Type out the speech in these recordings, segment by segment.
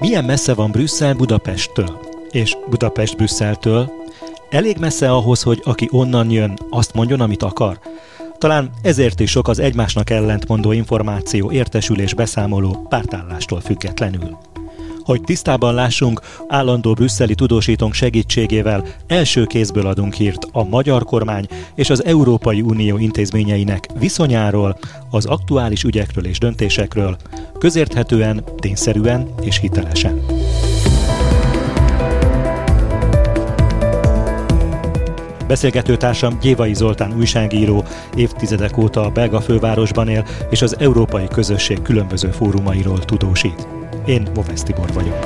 Milyen messze van Brüsszel Budapesttől? És Budapest Brüsszeltől? Elég messze ahhoz, hogy aki onnan jön, azt mondjon, amit akar? Talán ezért is sok az egymásnak ellentmondó információ, értesülés, beszámoló pártállástól függetlenül. Hogy tisztában lássunk, állandó brüsszeli tudósítónk segítségével első kézből adunk hírt a magyar kormány és az Európai Unió intézményeinek viszonyáról, az aktuális ügyekről és döntésekről, közérthetően, tényszerűen és hitelesen. Beszélgetőtársam Gyévai Zoltán újságíró, évtizedek óta a belga fővárosban él, és az európai közösség különböző fórumairól tudósít. Én Movesz Tibor vagyok.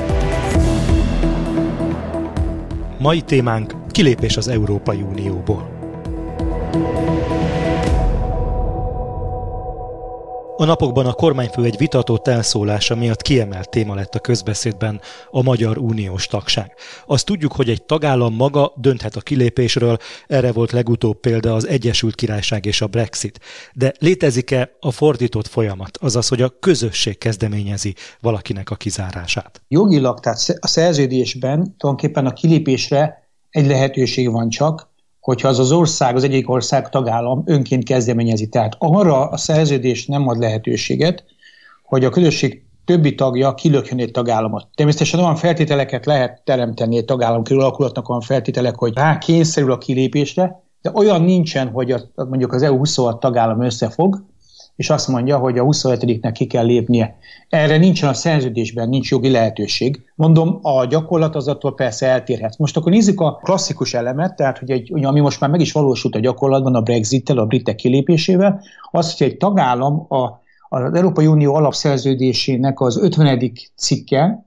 Mai témánk kilépés az Európai Unióból. A napokban a kormányfő egy vitatott elszólása miatt kiemelt téma lett a közbeszédben a Magyar Uniós tagság. Azt tudjuk, hogy egy tagállam maga dönthet a kilépésről, erre volt legutóbb példa az Egyesült Királyság és a Brexit. De létezik-e a fordított folyamat, azaz, hogy a közösség kezdeményezi valakinek a kizárását? Jogilag, tehát a szerződésben tulajdonképpen a kilépésre egy lehetőség van csak, hogyha az az ország, az egyik ország tagállam önként kezdeményezi. Tehát arra a szerződés nem ad lehetőséget, hogy a közösség többi tagja kilökjön egy tagállamot. Természetesen olyan feltételeket lehet teremteni egy tagállam alakulatnak olyan feltételek, hogy rá kényszerül a kilépésre, de olyan nincsen, hogy a, mondjuk az EU 26 tagállam összefog, és azt mondja, hogy a 27-nek ki kell lépnie. Erre nincsen a szerződésben, nincs jogi lehetőség. Mondom, a gyakorlat az attól persze eltérhet. Most akkor nézzük a klasszikus elemet, tehát hogy egy, ami most már meg is valósult a gyakorlatban a Brexit-tel, a britek kilépésével, az, hogy egy tagállam a, az Európai Unió alapszerződésének az 50. cikke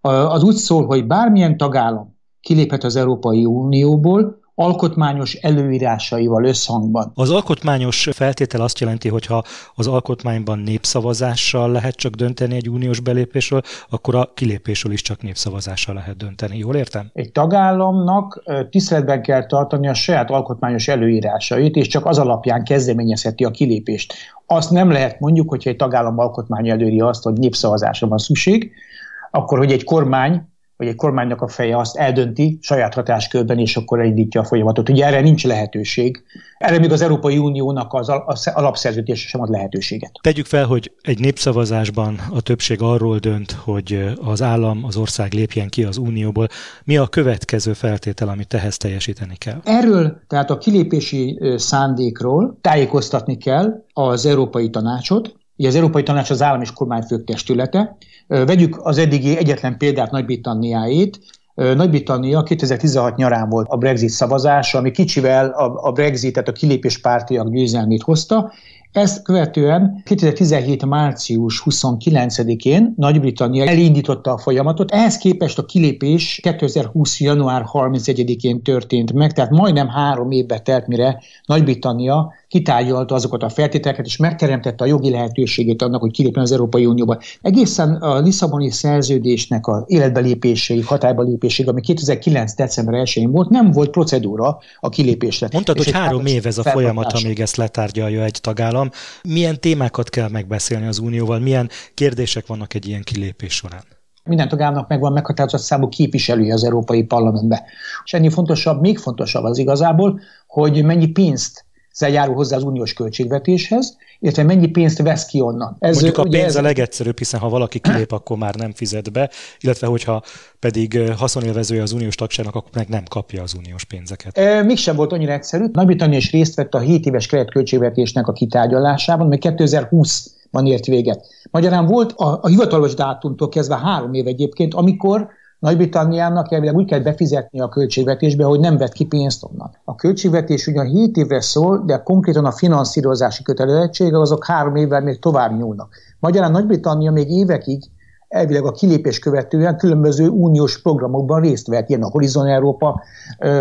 az úgy szól, hogy bármilyen tagállam kiléphet az Európai Unióból, alkotmányos előírásaival összhangban. Az alkotmányos feltétel azt jelenti, hogy ha az alkotmányban népszavazással lehet csak dönteni egy uniós belépésről, akkor a kilépésről is csak népszavazással lehet dönteni. Jól értem? Egy tagállamnak tiszteletben kell tartani a saját alkotmányos előírásait, és csak az alapján kezdeményezheti a kilépést. Azt nem lehet mondjuk, hogyha egy tagállam alkotmány előírja azt, hogy népszavazásra van szükség, akkor, hogy egy kormány hogy egy kormánynak a feje azt eldönti saját hatáskörben, és akkor elindítja a folyamatot. Ugye erre nincs lehetőség. Erre még az Európai Uniónak az alapszerződése sem ad lehetőséget. Tegyük fel, hogy egy népszavazásban a többség arról dönt, hogy az állam, az ország lépjen ki az Unióból. Mi a következő feltétel, amit ehhez teljesíteni kell? Erről, tehát a kilépési szándékról tájékoztatni kell az Európai Tanácsot, Ugye az Európai Tanács az állam és kormányfők testülete. Vegyük az eddigi egyetlen példát Nagy-Britanniáit. Nagy-Britannia 2016 nyarán volt a Brexit szavazása, ami kicsivel a, a Brexit, tehát a kilépés pártiak győzelmét hozta, ezt követően 2017. március 29-én Nagy-Britannia elindította a folyamatot, ehhez képest a kilépés 2020. január 31-én történt meg, tehát majdnem három évbe telt, mire Nagy-Britannia kitárgyalta azokat a feltételeket, és megteremtette a jogi lehetőségét annak, hogy kilépjen az Európai Unióba. Egészen a Lisszaboni szerződésnek a életbelépéséig, hatályba lépéséig, ami 2009. december 1-én volt, nem volt procedúra a kilépésre. Mondtad, hogy három év ez a folyamat, amíg ezt letárgyalja egy tagállam. Milyen témákat kell megbeszélni az Unióval, milyen kérdések vannak egy ilyen kilépés során? Minden tagállamnak megvan meghatározott számú képviselője az Európai Parlamentbe. És ennél fontosabb, még fontosabb az igazából, hogy mennyi pénzt járul hozzá az uniós költségvetéshez, illetve mennyi pénzt vesz ki onnan. Ez, Mondjuk a pénz ez... a legegyszerűbb, hiszen ha valaki kilép, akkor már nem fizet be, illetve hogyha pedig haszonélvezője az uniós tagságnak, akkor meg nem kapja az uniós pénzeket. E, mégsem volt annyira egyszerű. Nagy-Britannia is részt vett a 7 éves keretköltségvetésnek a kitárgyalásában, mert 2020 van ért véget. Magyarán volt a, a hivatalos dátumtól kezdve három év egyébként, amikor nagy-Britanniának elvileg úgy kell befizetni a költségvetésbe, hogy nem vett ki pénzt onnan. A költségvetés ugyan 7 évre szól, de konkrétan a finanszírozási kötelezettsége azok három évvel még tovább nyúlnak. Magyarán Nagy-Britannia még évekig elvileg a kilépés követően különböző uniós programokban részt vett, ilyen a Horizon Európa,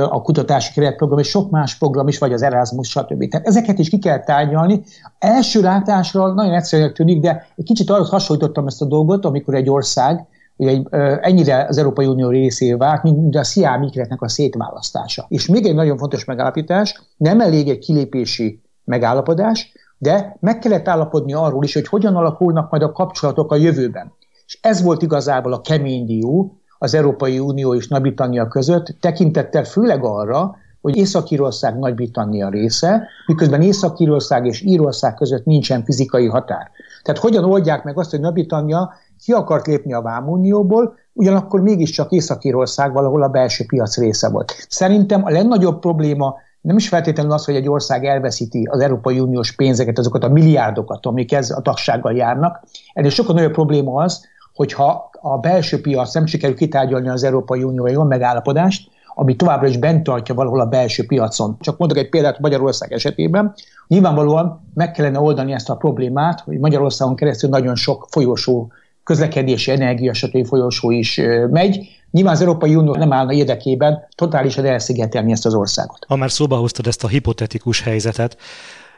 a kutatási keretprogram, és sok más program is, vagy az Erasmus, stb. Tehát ezeket is ki kell tárgyalni. Első látásra nagyon egyszerűen tűnik, de egy kicsit arra hasonlítottam ezt a dolgot, amikor egy ország ugye ennyire az Európai Unió részé vált, mint a Sziám ikretnek a szétválasztása. És még egy nagyon fontos megállapítás, nem elég egy kilépési megállapodás, de meg kellett állapodni arról is, hogy hogyan alakulnak majd a kapcsolatok a jövőben. És ez volt igazából a kemény dió az Európai Unió és Nagy-Britannia között, tekintettel főleg arra, hogy Észak-Írország Nagy-Britannia része, miközben Észak-Írország és Írország között nincsen fizikai határ. Tehát hogyan oldják meg azt, hogy Nagy-Britannia ki akart lépni a Vámunióból, ugyanakkor mégiscsak Észak-Írország valahol a belső piac része volt. Szerintem a legnagyobb probléma nem is feltétlenül az, hogy egy ország elveszíti az Európai Uniós pénzeket, azokat a milliárdokat, amik ez a tagsággal járnak. Ennél sokkal nagyobb probléma az, hogyha a belső piac nem sikerül kitárgyalni az Európai Unióval egy olyan megállapodást, ami továbbra is bent tartja valahol a belső piacon. Csak mondok egy példát Magyarország esetében. Nyilvánvalóan meg kellene oldani ezt a problémát, hogy Magyarországon keresztül nagyon sok folyosó közlekedési, energia, stb. folyosó is megy. Nyilván az Európai Unió nem állna érdekében totálisan elszigetelni ezt az országot. Ha már szóba hoztad ezt a hipotetikus helyzetet,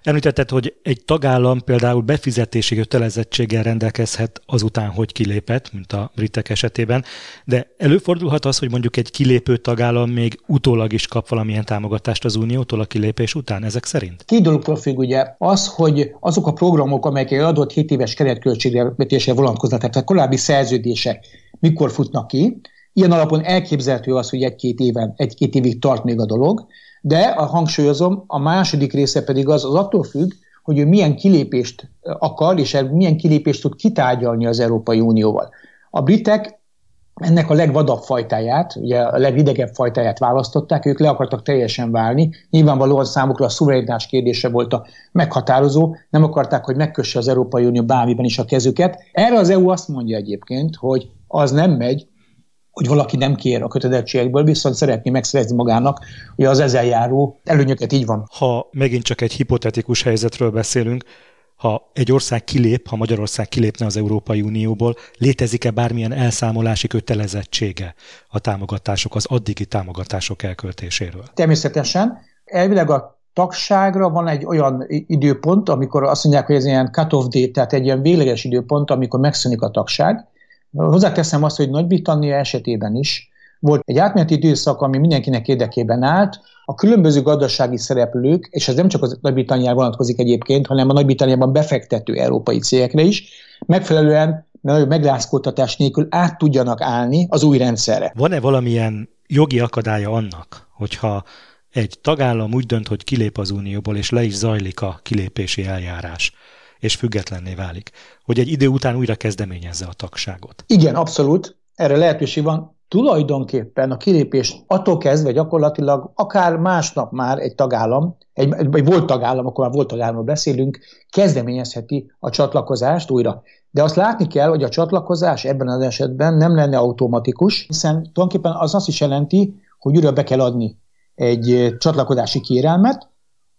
Említetted, hogy egy tagállam például befizetési kötelezettséggel rendelkezhet azután, hogy kilépett, mint a britek esetében, de előfordulhat az, hogy mondjuk egy kilépő tagállam még utólag is kap valamilyen támogatást az Uniótól a kilépés után, ezek szerint? Két dologtól függ, ugye az, hogy azok a programok, amelyek egy adott 7 éves keretköltségvetésre vonatkoznak, tehát a korábbi szerződések mikor futnak ki, Ilyen alapon elképzelhető az, hogy egy-két éven, egy-két évig tart még a dolog, de a hangsúlyozom, a második része pedig az, az attól függ, hogy ő milyen kilépést akar, és milyen kilépést tud kitárgyalni az Európai Unióval. A britek ennek a legvadabb fajtáját, ugye a legidegebb fajtáját választották, ők le akartak teljesen válni. Nyilvánvalóan számukra a szuverenitás kérdése volt a meghatározó, nem akarták, hogy megkösse az Európai Unió bármiben is a kezüket. Erre az EU azt mondja egyébként, hogy az nem megy, hogy valaki nem kér a kötelezettségekből, viszont szeretné megszerezni magának ugye az ezzel járó előnyöket, így van. Ha megint csak egy hipotetikus helyzetről beszélünk, ha egy ország kilép, ha Magyarország kilépne az Európai Unióból, létezik-e bármilyen elszámolási kötelezettsége a támogatások, az addigi támogatások elköltéséről? Természetesen. Elvileg a tagságra van egy olyan időpont, amikor azt mondják, hogy ez ilyen cut-off date, tehát egy ilyen végleges időpont, amikor megszűnik a tagság, Hozzáteszem azt, hogy Nagy-Britannia esetében is volt egy átmeneti időszak, ami mindenkinek érdekében állt, a különböző gazdasági szereplők, és ez nem csak a Nagy-Britanniára vonatkozik egyébként, hanem a Nagy-Britanniában befektető európai cégekre is, megfelelően nagyobb megrázkódtatás nélkül át tudjanak állni az új rendszerre. Van-e valamilyen jogi akadálya annak, hogyha egy tagállam úgy dönt, hogy kilép az Unióból, és le is zajlik a kilépési eljárás, és függetlenné válik, hogy egy idő után újra kezdeményezze a tagságot. Igen, abszolút. Erre lehetőség van. Tulajdonképpen a kilépés attól kezdve gyakorlatilag akár másnap már egy tagállam, egy, egy volt tagállam, akkor már volt tagállamról beszélünk, kezdeményezheti a csatlakozást újra. De azt látni kell, hogy a csatlakozás ebben az esetben nem lenne automatikus, hiszen tulajdonképpen az azt is jelenti, hogy újra be kell adni egy csatlakozási kérelmet,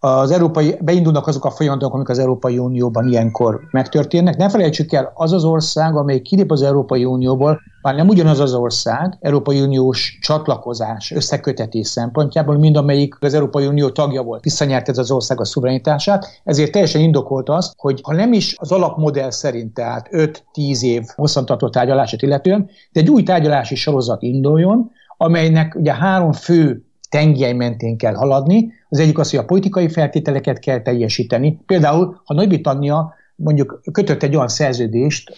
az európai, beindulnak azok a folyamatok, amik az Európai Unióban ilyenkor megtörténnek. Ne felejtsük el, az az ország, amely kilép az Európai Unióból, már nem ugyanaz az ország, Európai Uniós csatlakozás, összekötetés szempontjából, mind amelyik az Európai Unió tagja volt, visszanyert ez az ország a szuverenitását, ezért teljesen indokolt az, hogy ha nem is az alapmodell szerint, tehát 5-10 év hosszantartó tárgyalását illetően, de egy új tárgyalási sorozat induljon, amelynek ugye három fő tengely mentén kell haladni. Az egyik az, hogy a politikai feltételeket kell teljesíteni. Például, ha Nagy-Britannia mondjuk kötött egy olyan szerződést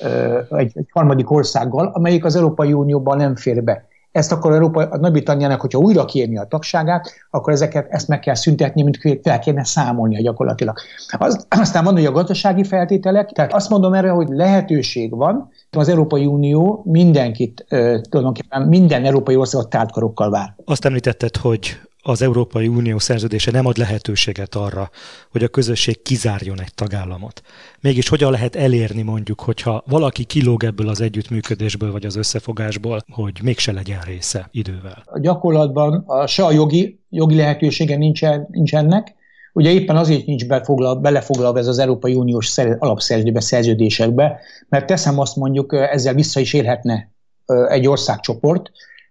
egy, egy harmadik országgal, amelyik az Európai Unióban nem fér be. Ezt akkor Európa, a Nagy-Britanniának, hogyha újra kérni a tagságát, akkor ezeket ezt meg kell szüntetni, mint fel kéne számolnia gyakorlatilag. Az, aztán van, hogy a gazdasági feltételek, tehát azt mondom erre, hogy lehetőség van, az Európai Unió mindenkit, tulajdonképpen minden európai országot tártkarokkal vár. Azt említetted, hogy az Európai Unió szerződése nem ad lehetőséget arra, hogy a közösség kizárjon egy tagállamot. Mégis hogyan lehet elérni mondjuk, hogyha valaki kilóg ebből az együttműködésből vagy az összefogásból, hogy mégse legyen része idővel? A gyakorlatban a, se a jogi, jogi lehetősége nincsen, nincsenek, Ugye éppen azért nincs befoglal, belefoglalva ez az Európai Uniós alapszerződésbe, szerződésekbe, mert teszem azt mondjuk, ezzel vissza is élhetne egy országcsoport,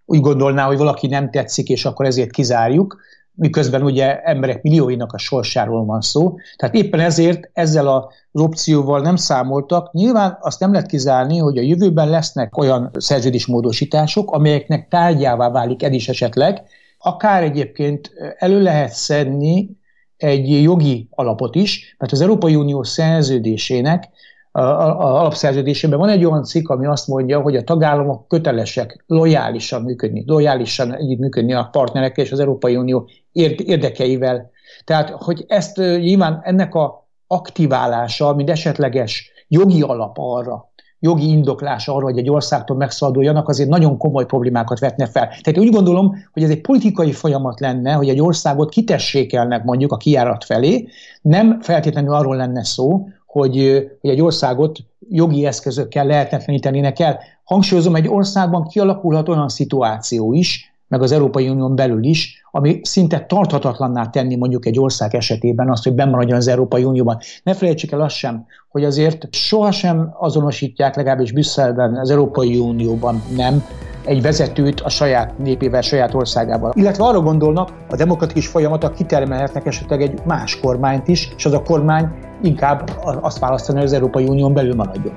úgy gondolná, hogy valaki nem tetszik, és akkor ezért kizárjuk, miközben ugye emberek millióinak a sorsáról van szó. Tehát éppen ezért ezzel az opcióval nem számoltak. Nyilván azt nem lehet kizárni, hogy a jövőben lesznek olyan szerződésmódosítások, amelyeknek tárgyává válik ez is esetleg, akár egyébként elő lehet szedni egy jogi alapot is, mert az Európai Unió szerződésének a, alapszerződésében van egy olyan cikk, ami azt mondja, hogy a tagállamok kötelesek lojálisan működni, lojálisan együttműködni a partnerekkel és az Európai Unió érdekeivel. Tehát, hogy ezt nyilván ennek a aktiválása, mint esetleges jogi alap arra, jogi indoklás arra, hogy egy országtól megszabaduljanak, azért nagyon komoly problémákat vetne fel. Tehát úgy gondolom, hogy ez egy politikai folyamat lenne, hogy egy országot kitessékelnek mondjuk a kiárat felé, nem feltétlenül arról lenne szó, hogy, hogy egy országot jogi eszközökkel lehetetlenítenének el. Hangsúlyozom, egy országban kialakulhat olyan szituáció is, meg az Európai Unión belül is, ami szinte tarthatatlanná tenni mondjuk egy ország esetében azt, hogy bemaradjon az Európai Unióban. Ne felejtsük el azt sem, hogy azért sohasem azonosítják, legalábbis Brüsszelben, az Európai Unióban nem, egy vezetőt a saját népével, saját országával. Illetve arra gondolnak, a demokratikus folyamatok kitermelhetnek esetleg egy más kormányt is, és az a kormány inkább azt választani, hogy az Európai Unión belül maradjon.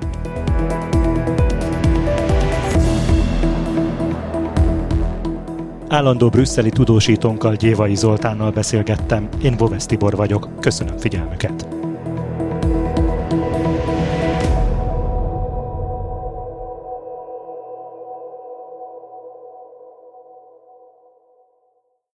Állandó brüsszeli tudósítónkkal Gyévai Zoltánnal beszélgettem, én Boves Tibor vagyok, köszönöm figyelmüket!